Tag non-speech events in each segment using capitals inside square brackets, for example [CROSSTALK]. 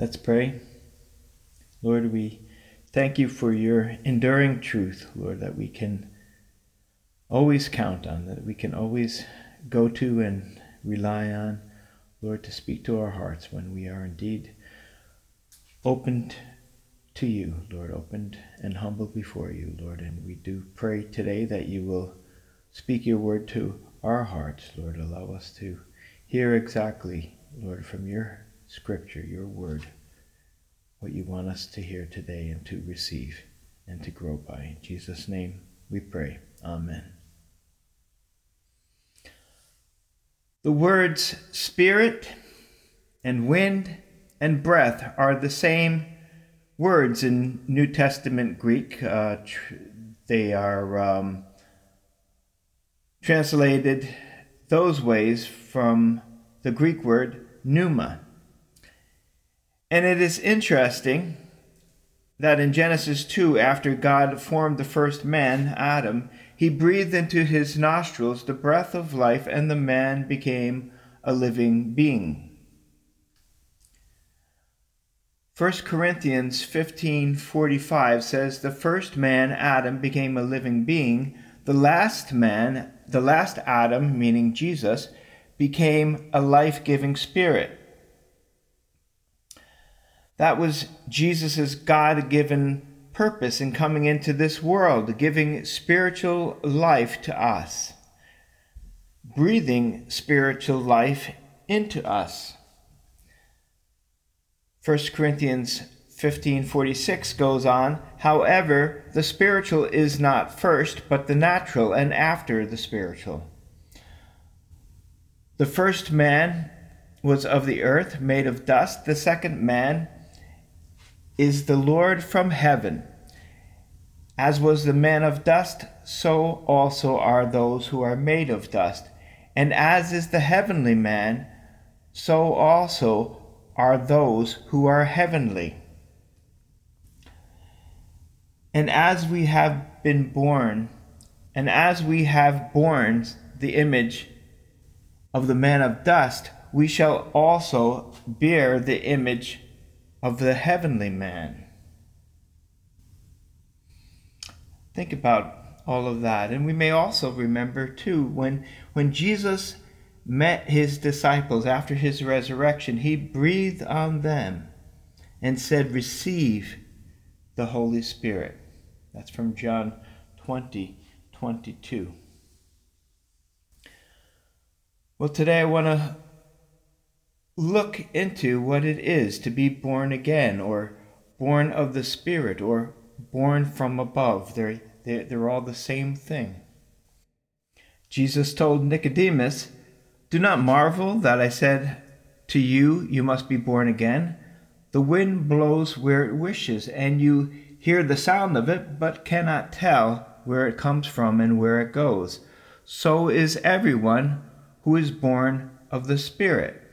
Let's pray. Lord, we thank you for your enduring truth, Lord, that we can always count on, that we can always go to and rely on, Lord, to speak to our hearts when we are indeed opened to you, Lord, opened and humble before you, Lord. And we do pray today that you will speak your word to our hearts, Lord. Allow us to hear exactly, Lord, from your scripture, your word, what you want us to hear today and to receive and to grow by. In Jesus' name we pray. Amen. The words spirit and wind and breath are the same words in New Testament Greek. Uh, tr- they are um, translated those ways from the Greek word pneuma. And it is interesting that in Genesis 2, after God formed the first man, Adam, he breathed into his nostrils the breath of life, and the man became a living being. 1 Corinthians 15:45 says the first man Adam became a living being the last man the last Adam meaning Jesus became a life-giving spirit that was Jesus' God-given purpose in coming into this world, giving spiritual life to us, breathing spiritual life into us. 1 Corinthians 15:46 goes on, however, the spiritual is not first, but the natural, and after the spiritual. The first man was of the earth, made of dust. The second man is the Lord from heaven. As was the man of dust, so also are those who are made of dust. And as is the heavenly man, so also are those who are heavenly. And as we have been born, and as we have borne the image of the man of dust, we shall also bear the image of the heavenly man. Think about all of that. And we may also remember, too, when, when Jesus met his disciples after his resurrection, he breathed on them and said, Receive the Holy Spirit. That's from John 20 22. Well, today I want to look into what it is to be born again or born of the Spirit or born from above. They're, they're, they're all the same thing. Jesus told Nicodemus, Do not marvel that I said to you, You must be born again. The wind blows where it wishes, and you hear the sound of it, but cannot tell where it comes from and where it goes. So is everyone who is born of the Spirit.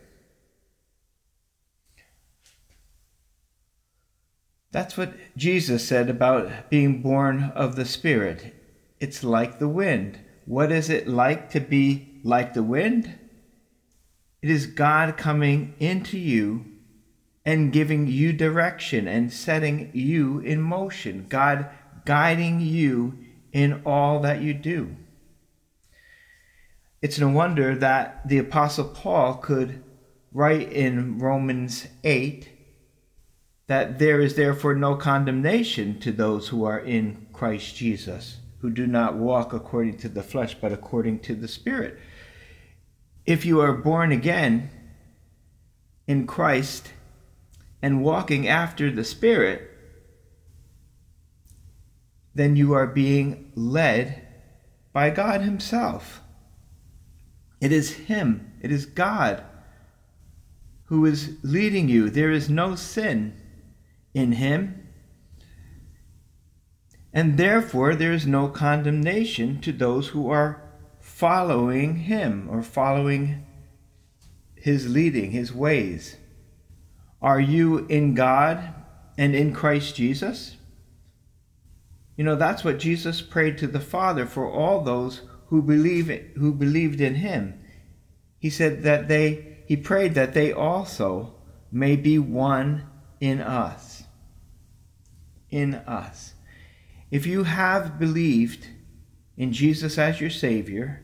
That's what Jesus said about being born of the Spirit. It's like the wind. What is it like to be like the wind? It is God coming into you and giving you direction and setting you in motion. God guiding you in all that you do. It's no wonder that the Apostle Paul could write in Romans 8 that there is therefore no condemnation to those who are in Christ Jesus, who do not walk according to the flesh, but according to the Spirit. If you are born again in Christ and walking after the Spirit, then you are being led by God Himself. It is Him, it is God who is leading you. There is no sin in him. And therefore, there is no condemnation to those who are following him or following his leading, his ways. Are you in God and in Christ Jesus? You know, that's what Jesus prayed to the Father for all those who believe who believed in him. He said that they he prayed that they also may be one in us. In us. If you have believed in Jesus as your Savior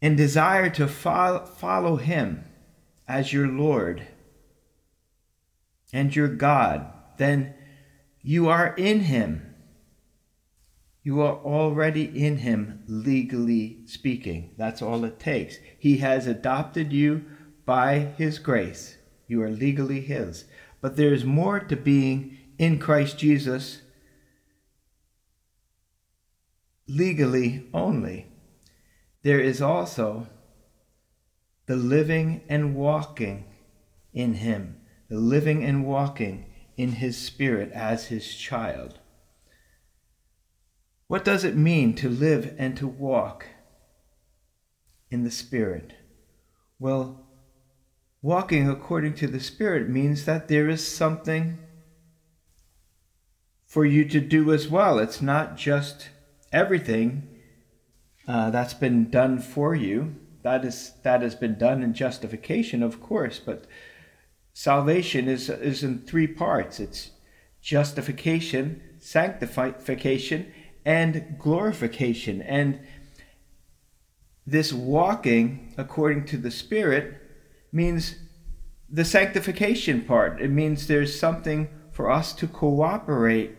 and desire to follow Him as your Lord and your God, then you are in Him. You are already in Him, legally speaking. That's all it takes. He has adopted you by His grace. You are legally His. But there is more to being in Christ Jesus legally only. There is also the living and walking in Him, the living and walking in His Spirit as His child. What does it mean to live and to walk in the Spirit? Well, walking according to the Spirit means that there is something for you to do as well. It's not just everything uh, that's been done for you. That is that has been done in justification, of course, but salvation is is in three parts. It's justification, sanctification, and glorification. And this walking according to the Spirit means the sanctification part. It means there's something for us to cooperate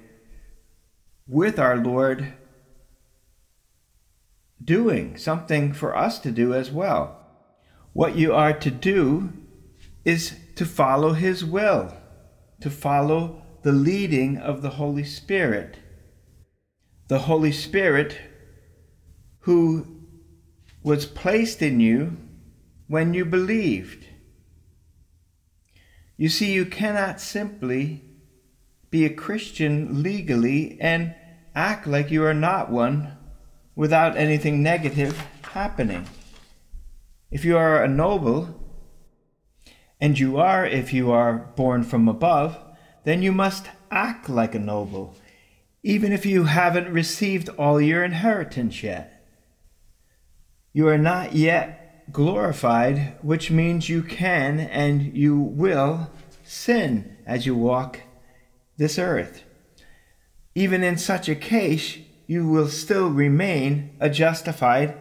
with our Lord doing, something for us to do as well. What you are to do is to follow His will, to follow the leading of the Holy Spirit. The Holy Spirit who was placed in you when you believed. You see, you cannot simply be a Christian legally and act like you are not one without anything negative happening. If you are a noble, and you are if you are born from above, then you must act like a noble, even if you haven't received all your inheritance yet. You are not yet glorified, which means you can and you will sin as you walk this earth. Even in such a case, you will still remain a justified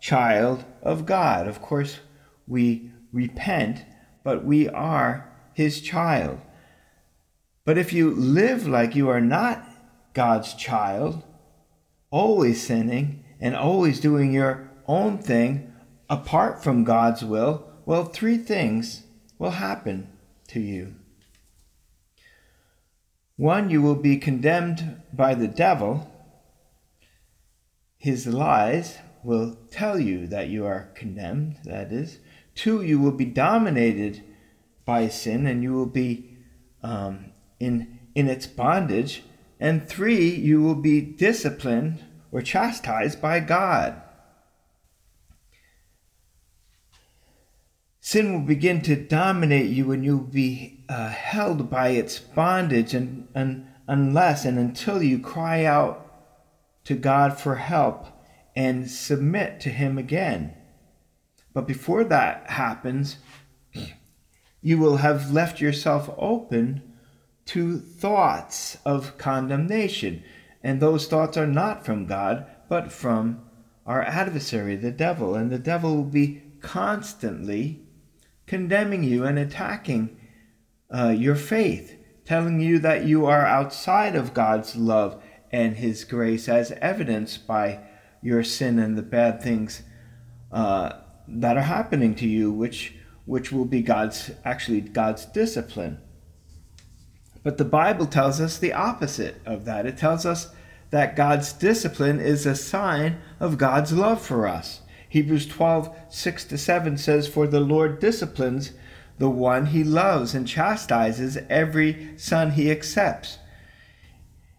child of God. Of course, we repent, but we are His child. But if you live like you are not God's child, always sinning and always doing your own thing apart from God's will, well, three things will happen to you. One, you will be condemned by the devil. His lies will tell you that you are condemned, that is. Two, you will be dominated by sin and you will be um, in, in its bondage. And three, you will be disciplined or chastised by God. Sin will begin to dominate you and you'll be uh, held by its bondage and, and unless and until you cry out to God for help and submit to Him again. But before that happens, [CLEARS THROAT] you will have left yourself open to thoughts of condemnation. And those thoughts are not from God, but from our adversary, the devil. And the devil will be constantly condemning you and attacking uh, your faith, telling you that you are outside of God's love and His grace, as evidenced by your sin and the bad things uh, that are happening to you, which which will be God's actually God's discipline. But the Bible tells us the opposite of that. It tells us that God's discipline is a sign of God's love for us. Hebrews 12, 6 to 7 says, For the Lord disciplines the one he loves and chastises every son he accepts.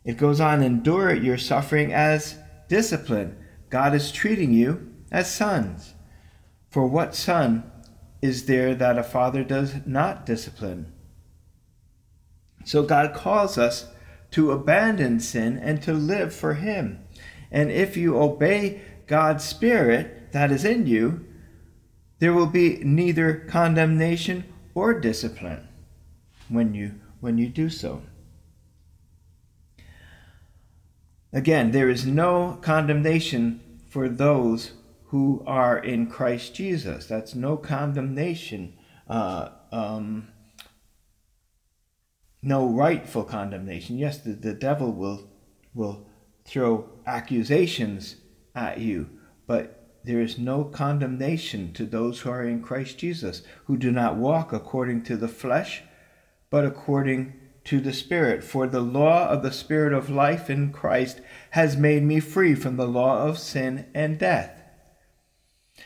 It goes on, endure your suffering as discipline. God is treating you as sons. For what son is there that a father does not discipline? So God calls us to abandon sin and to live for him. And if you obey God's Spirit, that is in you, there will be neither condemnation or discipline when you when you do so. Again, there is no condemnation for those who are in Christ Jesus. That's no condemnation, uh, um, no rightful condemnation. Yes, the, the devil will will throw accusations at you, but there is no condemnation to those who are in Christ Jesus, who do not walk according to the flesh, but according to the Spirit. For the law of the Spirit of life in Christ has made me free from the law of sin and death.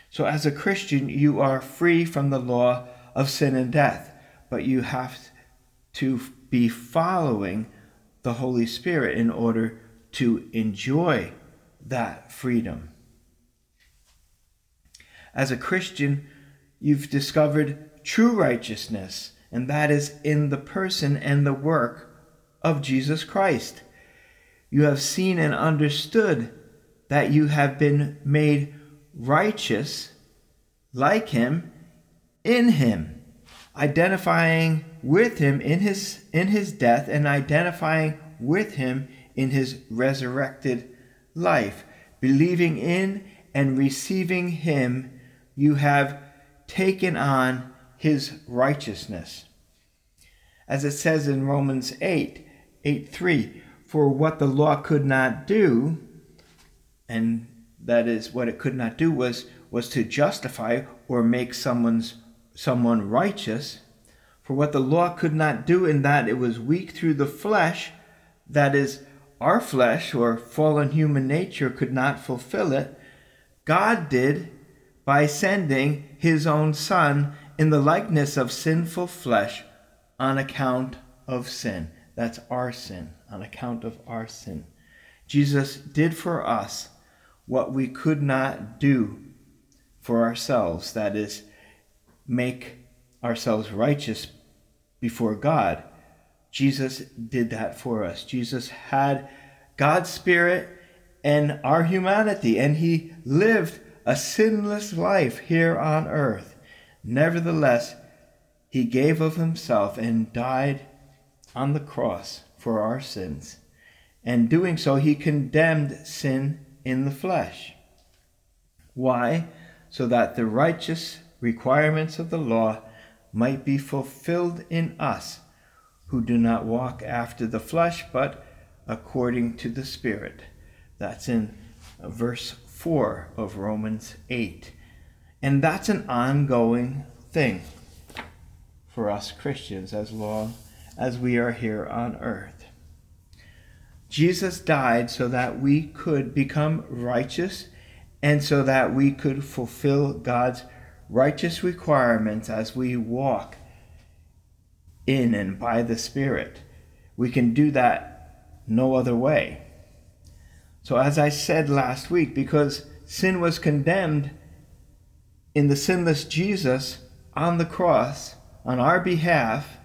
So, as a Christian, you are free from the law of sin and death, but you have to be following the Holy Spirit in order to enjoy that freedom. As a Christian, you've discovered true righteousness, and that is in the person and the work of Jesus Christ. You have seen and understood that you have been made righteous like him in him identifying with him in his in his death and identifying with him in his resurrected life believing in and receiving him you have taken on his righteousness. As it says in Romans 8 8 3, for what the law could not do, and that is what it could not do was was to justify or make someone's someone righteous for what the law could not do in that it was weak through the flesh that is our flesh or fallen human nature could not fulfill it god did by sending his own Son in the likeness of sinful flesh on account of sin. That's our sin, on account of our sin. Jesus did for us what we could not do for ourselves that is, make ourselves righteous before God. Jesus did that for us. Jesus had God's Spirit and our humanity, and he lived a sinless life here on earth. Nevertheless, he gave of himself and died on the cross for our sins. And doing so, he condemned sin in the flesh. Why? So that the righteous requirements of the law might be fulfilled in us who do not walk after the flesh, but according to the Spirit. That's in uh, verse 4 of Romans 8. And that's an ongoing thing for us Christians as long as we are here on earth. Jesus died so that we could become righteous and so that we could fulfill God's righteous requirements as we walk in and by the Spirit. We can do that no other way. So, as I said last week, because sin was condemned in the sinless Jesus on the cross on our behalf,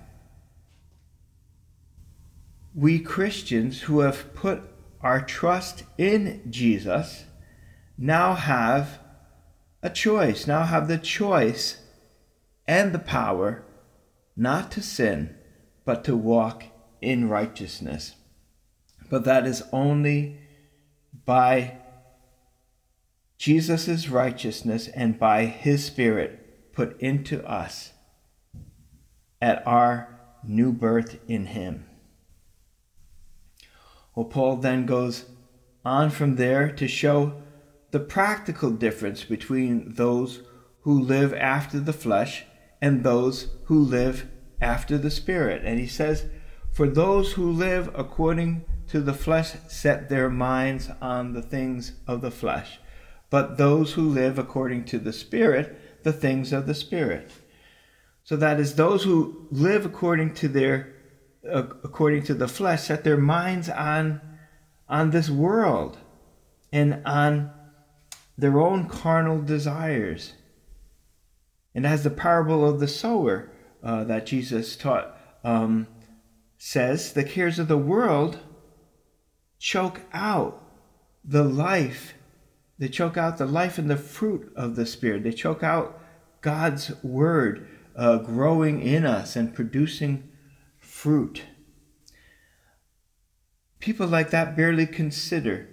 we Christians who have put our trust in Jesus now have a choice, now have the choice and the power not to sin, but to walk in righteousness. But that is only by Jesus' righteousness and by his Spirit put into us at our new birth in him. Well, Paul then goes on from there to show the practical difference between those who live after the flesh and those who live after the Spirit. And he says, For those who live according to the flesh set their minds on the things of the flesh, but those who live according to the Spirit, the things of the Spirit. So that is those who live according to their uh, according to the flesh set their minds on on this world and on their own carnal desires. And as the parable of the sower uh, that Jesus taught um, says, the cares of the world choke out the life. They choke out the life and the fruit of the Spirit. They choke out God's word uh, growing in us and producing fruit. People like that barely consider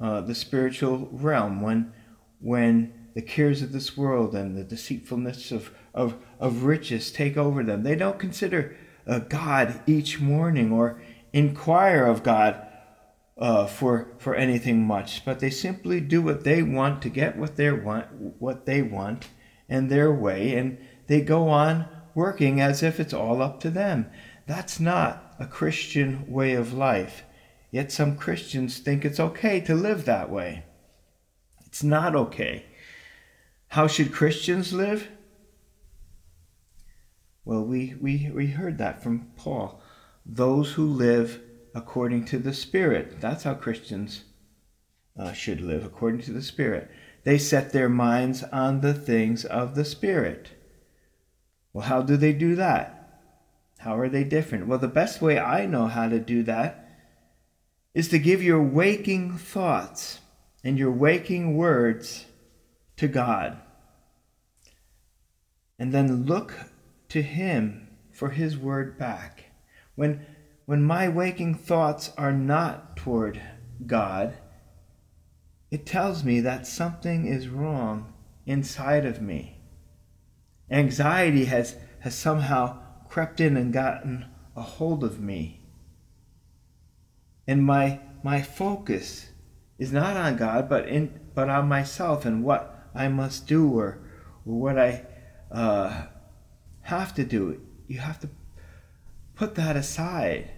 uh, the spiritual realm when, when the cares of this world and the deceitfulness of, of, of riches take over them. They don't consider uh, God each morning or inquire of God uh, for for anything much, but they simply do what they want to get what they want, what they want, and their way, and they go on working as if it's all up to them. That's not a Christian way of life. Yet some Christians think it's okay to live that way. It's not okay. How should Christians live? Well, we, we, we heard that from Paul. Those who live according to the Spirit. That's how Christians uh, should live, according to the Spirit. They set their minds on the things of the Spirit. Well, how do they do that? How are they different? Well, the best way I know how to do that is to give your waking thoughts and your waking words to God. And then look to Him for His word back. When when my waking thoughts are not toward God, it tells me that something is wrong inside of me. Anxiety has, has somehow crept in and gotten a hold of me. And my, my focus is not on God, but, in, but on myself and what I must do or, or what I uh, have to do. You have to put that aside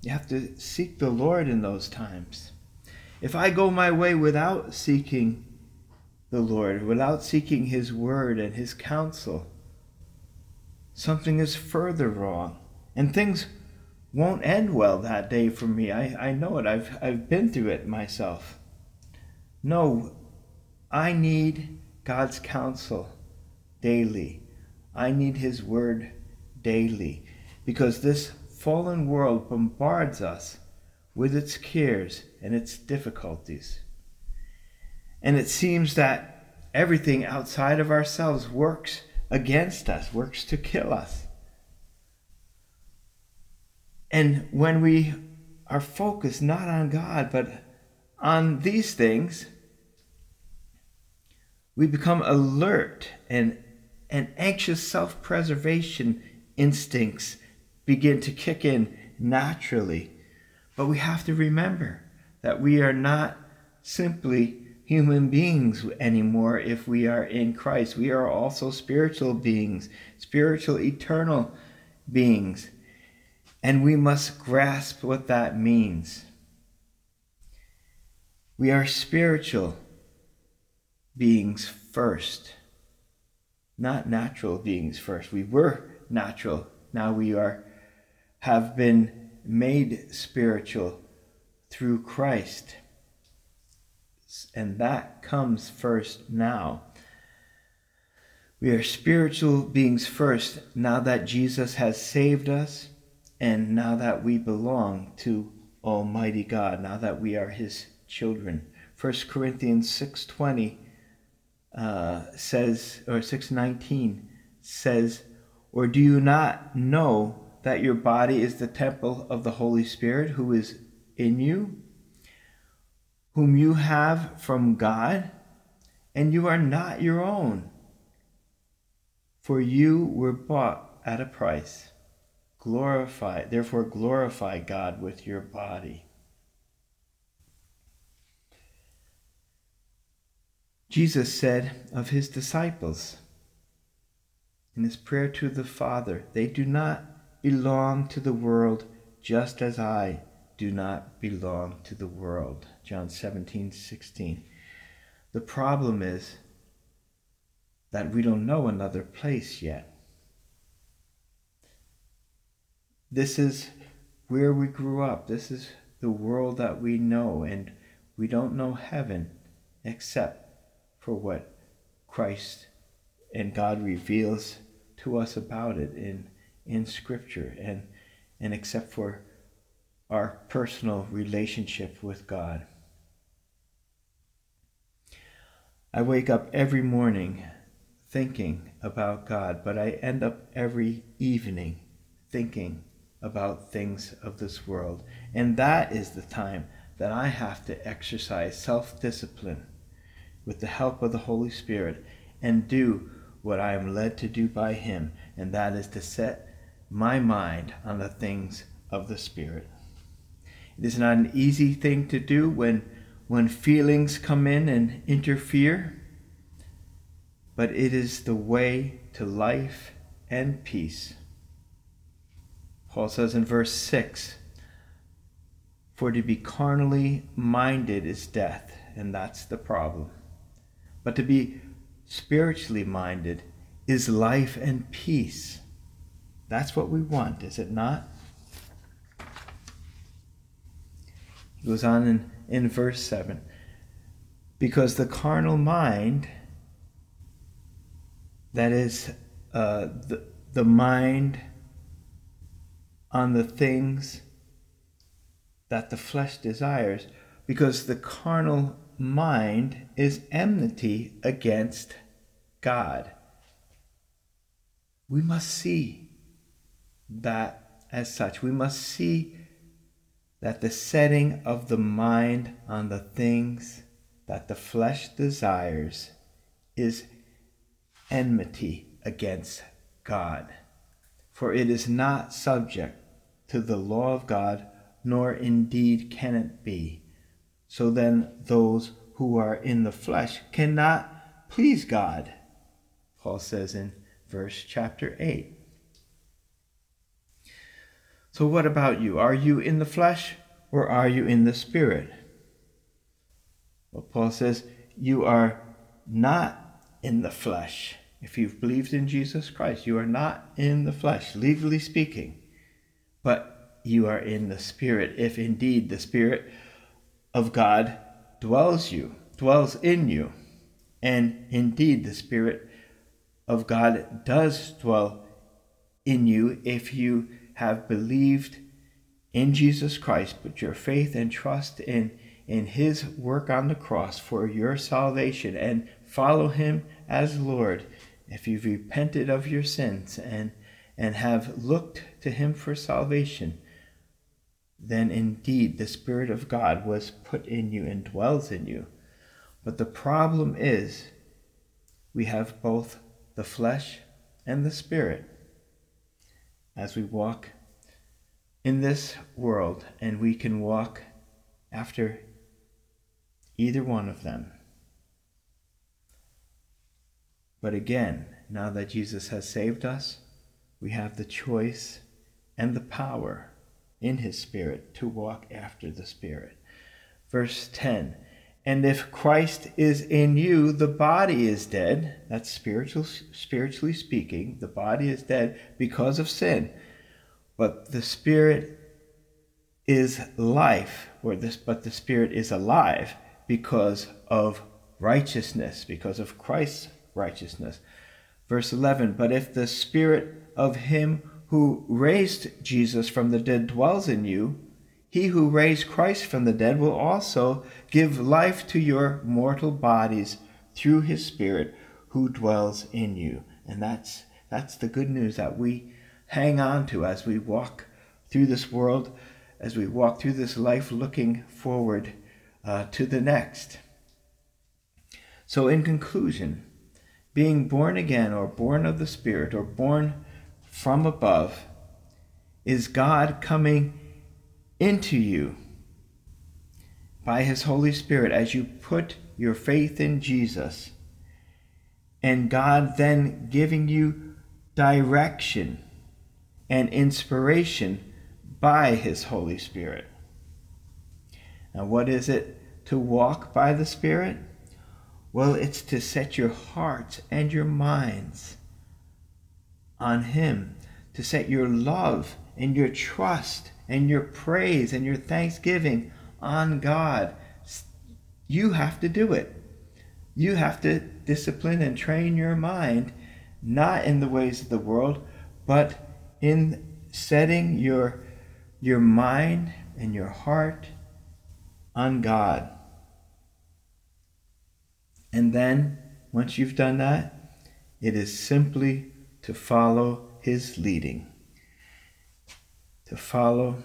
you have to seek the Lord in those times. If I go my way without seeking the Lord, without seeking His word and His counsel, something is further wrong. And things won't end well that day for me. I, I know it. I've, I've been through it myself. No, I need God's counsel daily. I need His word daily because this fallen world bombards us with its cares and its difficulties. And it seems that everything outside of ourselves works against us, works to kill us. And when we are focused not on God, but on these things, we become alert and, and anxious self preservation instincts begin to kick in naturally. But we have to remember that we are not simply human beings anymore if we are in Christ. We are also spiritual beings, spiritual, eternal beings. And we must grasp what that means. We are spiritual beings first, not natural beings first. We were natural, now we are have been made spiritual through Christ. And that comes first now. We are spiritual beings first now that Jesus has saved us and now that we belong to Almighty God, now that we are His children. 1 Corinthians 6.20 uh, says, or 6.19 says, Or do you not know that your body is the temple of the Holy Spirit who is in you, whom you have from God, and you are not your own. For you were bought at a price. Glorify, therefore, glorify God with your body. Jesus said of his disciples in his prayer to the Father, They do not belong to the world just as I do not belong to the world. John 17, 16. The problem is that we don't know another place yet. This is where we grew up. This is the world that we know, and we don't know heaven except for what Christ and God reveals to us about it in in Scripture and, and except for our personal relationship with God. I wake up every morning thinking about God, but I end up every evening thinking about things of this world. And that is the time that I have to exercise self discipline with the help of the Holy Spirit and do what I am led to do by Him, and that is to set my mind on the things of the Spirit. It is not an easy thing to do when, when feelings come in and interfere, but it is the way to life and peace. Paul says in verse 6 For to be carnally minded is death, and that's the problem. But to be spiritually minded is life and peace. That's what we want, is it not? He goes on in, in verse 7 because the carnal mind, that is, uh, the, the mind on the things that the flesh desires, because the carnal mind is enmity against God. We must see that as such. We must see that the setting of the mind on the things that the flesh desires is enmity against God. For it is not subject to the law of God, nor indeed can it be. So then, those who are in the flesh cannot please God. Paul says in verse chapter 8. So, what about you? Are you in the flesh or are you in the spirit? Well, Paul says, You are not in the flesh. If you've believed in Jesus Christ, you are not in the flesh, legally speaking, but you are in the spirit, if indeed the spirit of God dwells you, dwells in you. And indeed the spirit of God does dwell in you if you have believed in Jesus Christ, put your faith and trust in, in his work on the cross for your salvation and follow him as Lord. If you've repented of your sins and, and have looked to him for salvation, then indeed the Spirit of God was put in you and dwells in you. But the problem is we have both the flesh and the spirit as we walk in this world, and we can walk after either one of them. But again, now that Jesus has saved us, we have the choice and the power in his spirit to walk after the spirit. Verse 10 And if Christ is in you, the body is dead. That's spiritual, spiritually speaking. The body is dead because of sin but the spirit is life, or this, but the spirit is alive because of righteousness, because of Christ's righteousness. Verse 11 But if the spirit of him who raised Jesus from the dead dwells in you, he who raised Christ from the dead will also give life to your mortal bodies through his spirit who dwells in you. And that's that's the good news that we hang on to as we walk through this world, as we walk through this life looking forward uh, to the next. So, in conclusion, being born again or born of the Spirit or born from above is God coming into you by His Holy Spirit as you put your faith in Jesus, and God then giving you direction and inspiration by His Holy Spirit. Now, what is it to walk by the Spirit? Well, it's to set your hearts and your minds on Him, to set your love and your trust and your praise and your thanksgiving on God. You have to do it. You have to discipline and train your mind, not in the ways of the world, but in setting your, your mind and your heart on God. And then, once you've done that, It is simply to follow his leading, to follow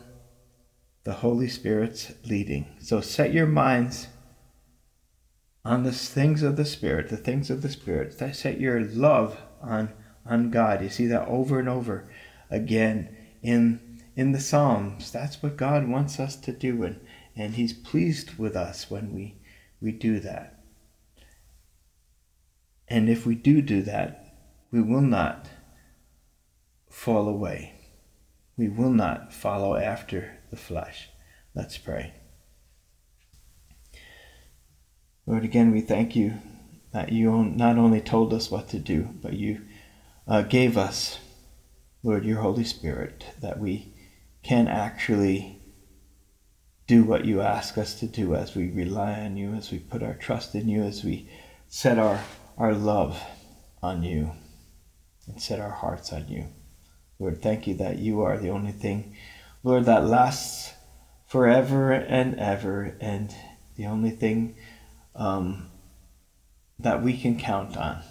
the Holy Spirit's leading. So set your minds on the things of the Spirit, the things of the Spirit. Set your love on, on God. You see that over and over again in, in the Psalms. That's what God wants us to do, and, and He's pleased with us when we, we do that. And if we do do that, we will not fall away. We will not follow after the flesh. Let's pray. Lord, again, we thank you that you not only told us what to do, but you uh, gave us, Lord, your Holy Spirit, that we can actually do what you ask us to do as we rely on you, as we put our trust in you, as we set our, our love on you and set our hearts on you. Lord, thank you that you are the only thing, Lord, that lasts forever and ever, and the only thing um, that we can count on,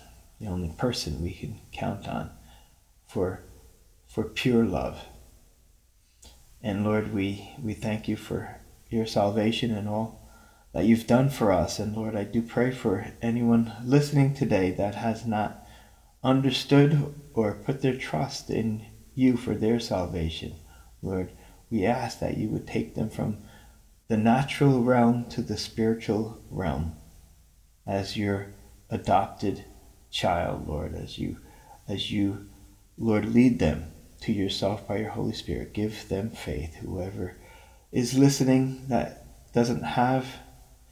the only person we can count on for, for pure love. And Lord, we, we thank you for your salvation and all that you've done for us. And Lord, I do pray for anyone listening today that has not understood or put their trust in you for their salvation. Lord, we ask that you would take them from the natural realm to the spiritual realm as your adopted child, Lord, as you as you Lord lead them to yourself by your Holy Spirit. Give them faith. Whoever is listening that doesn't have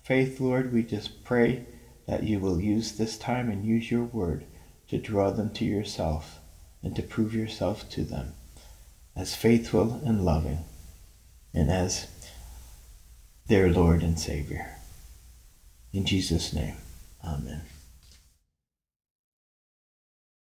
faith, Lord, we just pray that you will use this time and use your word to draw them to yourself and to prove yourself to them as faithful and loving and as their Lord and Savior. In Jesus' name, amen.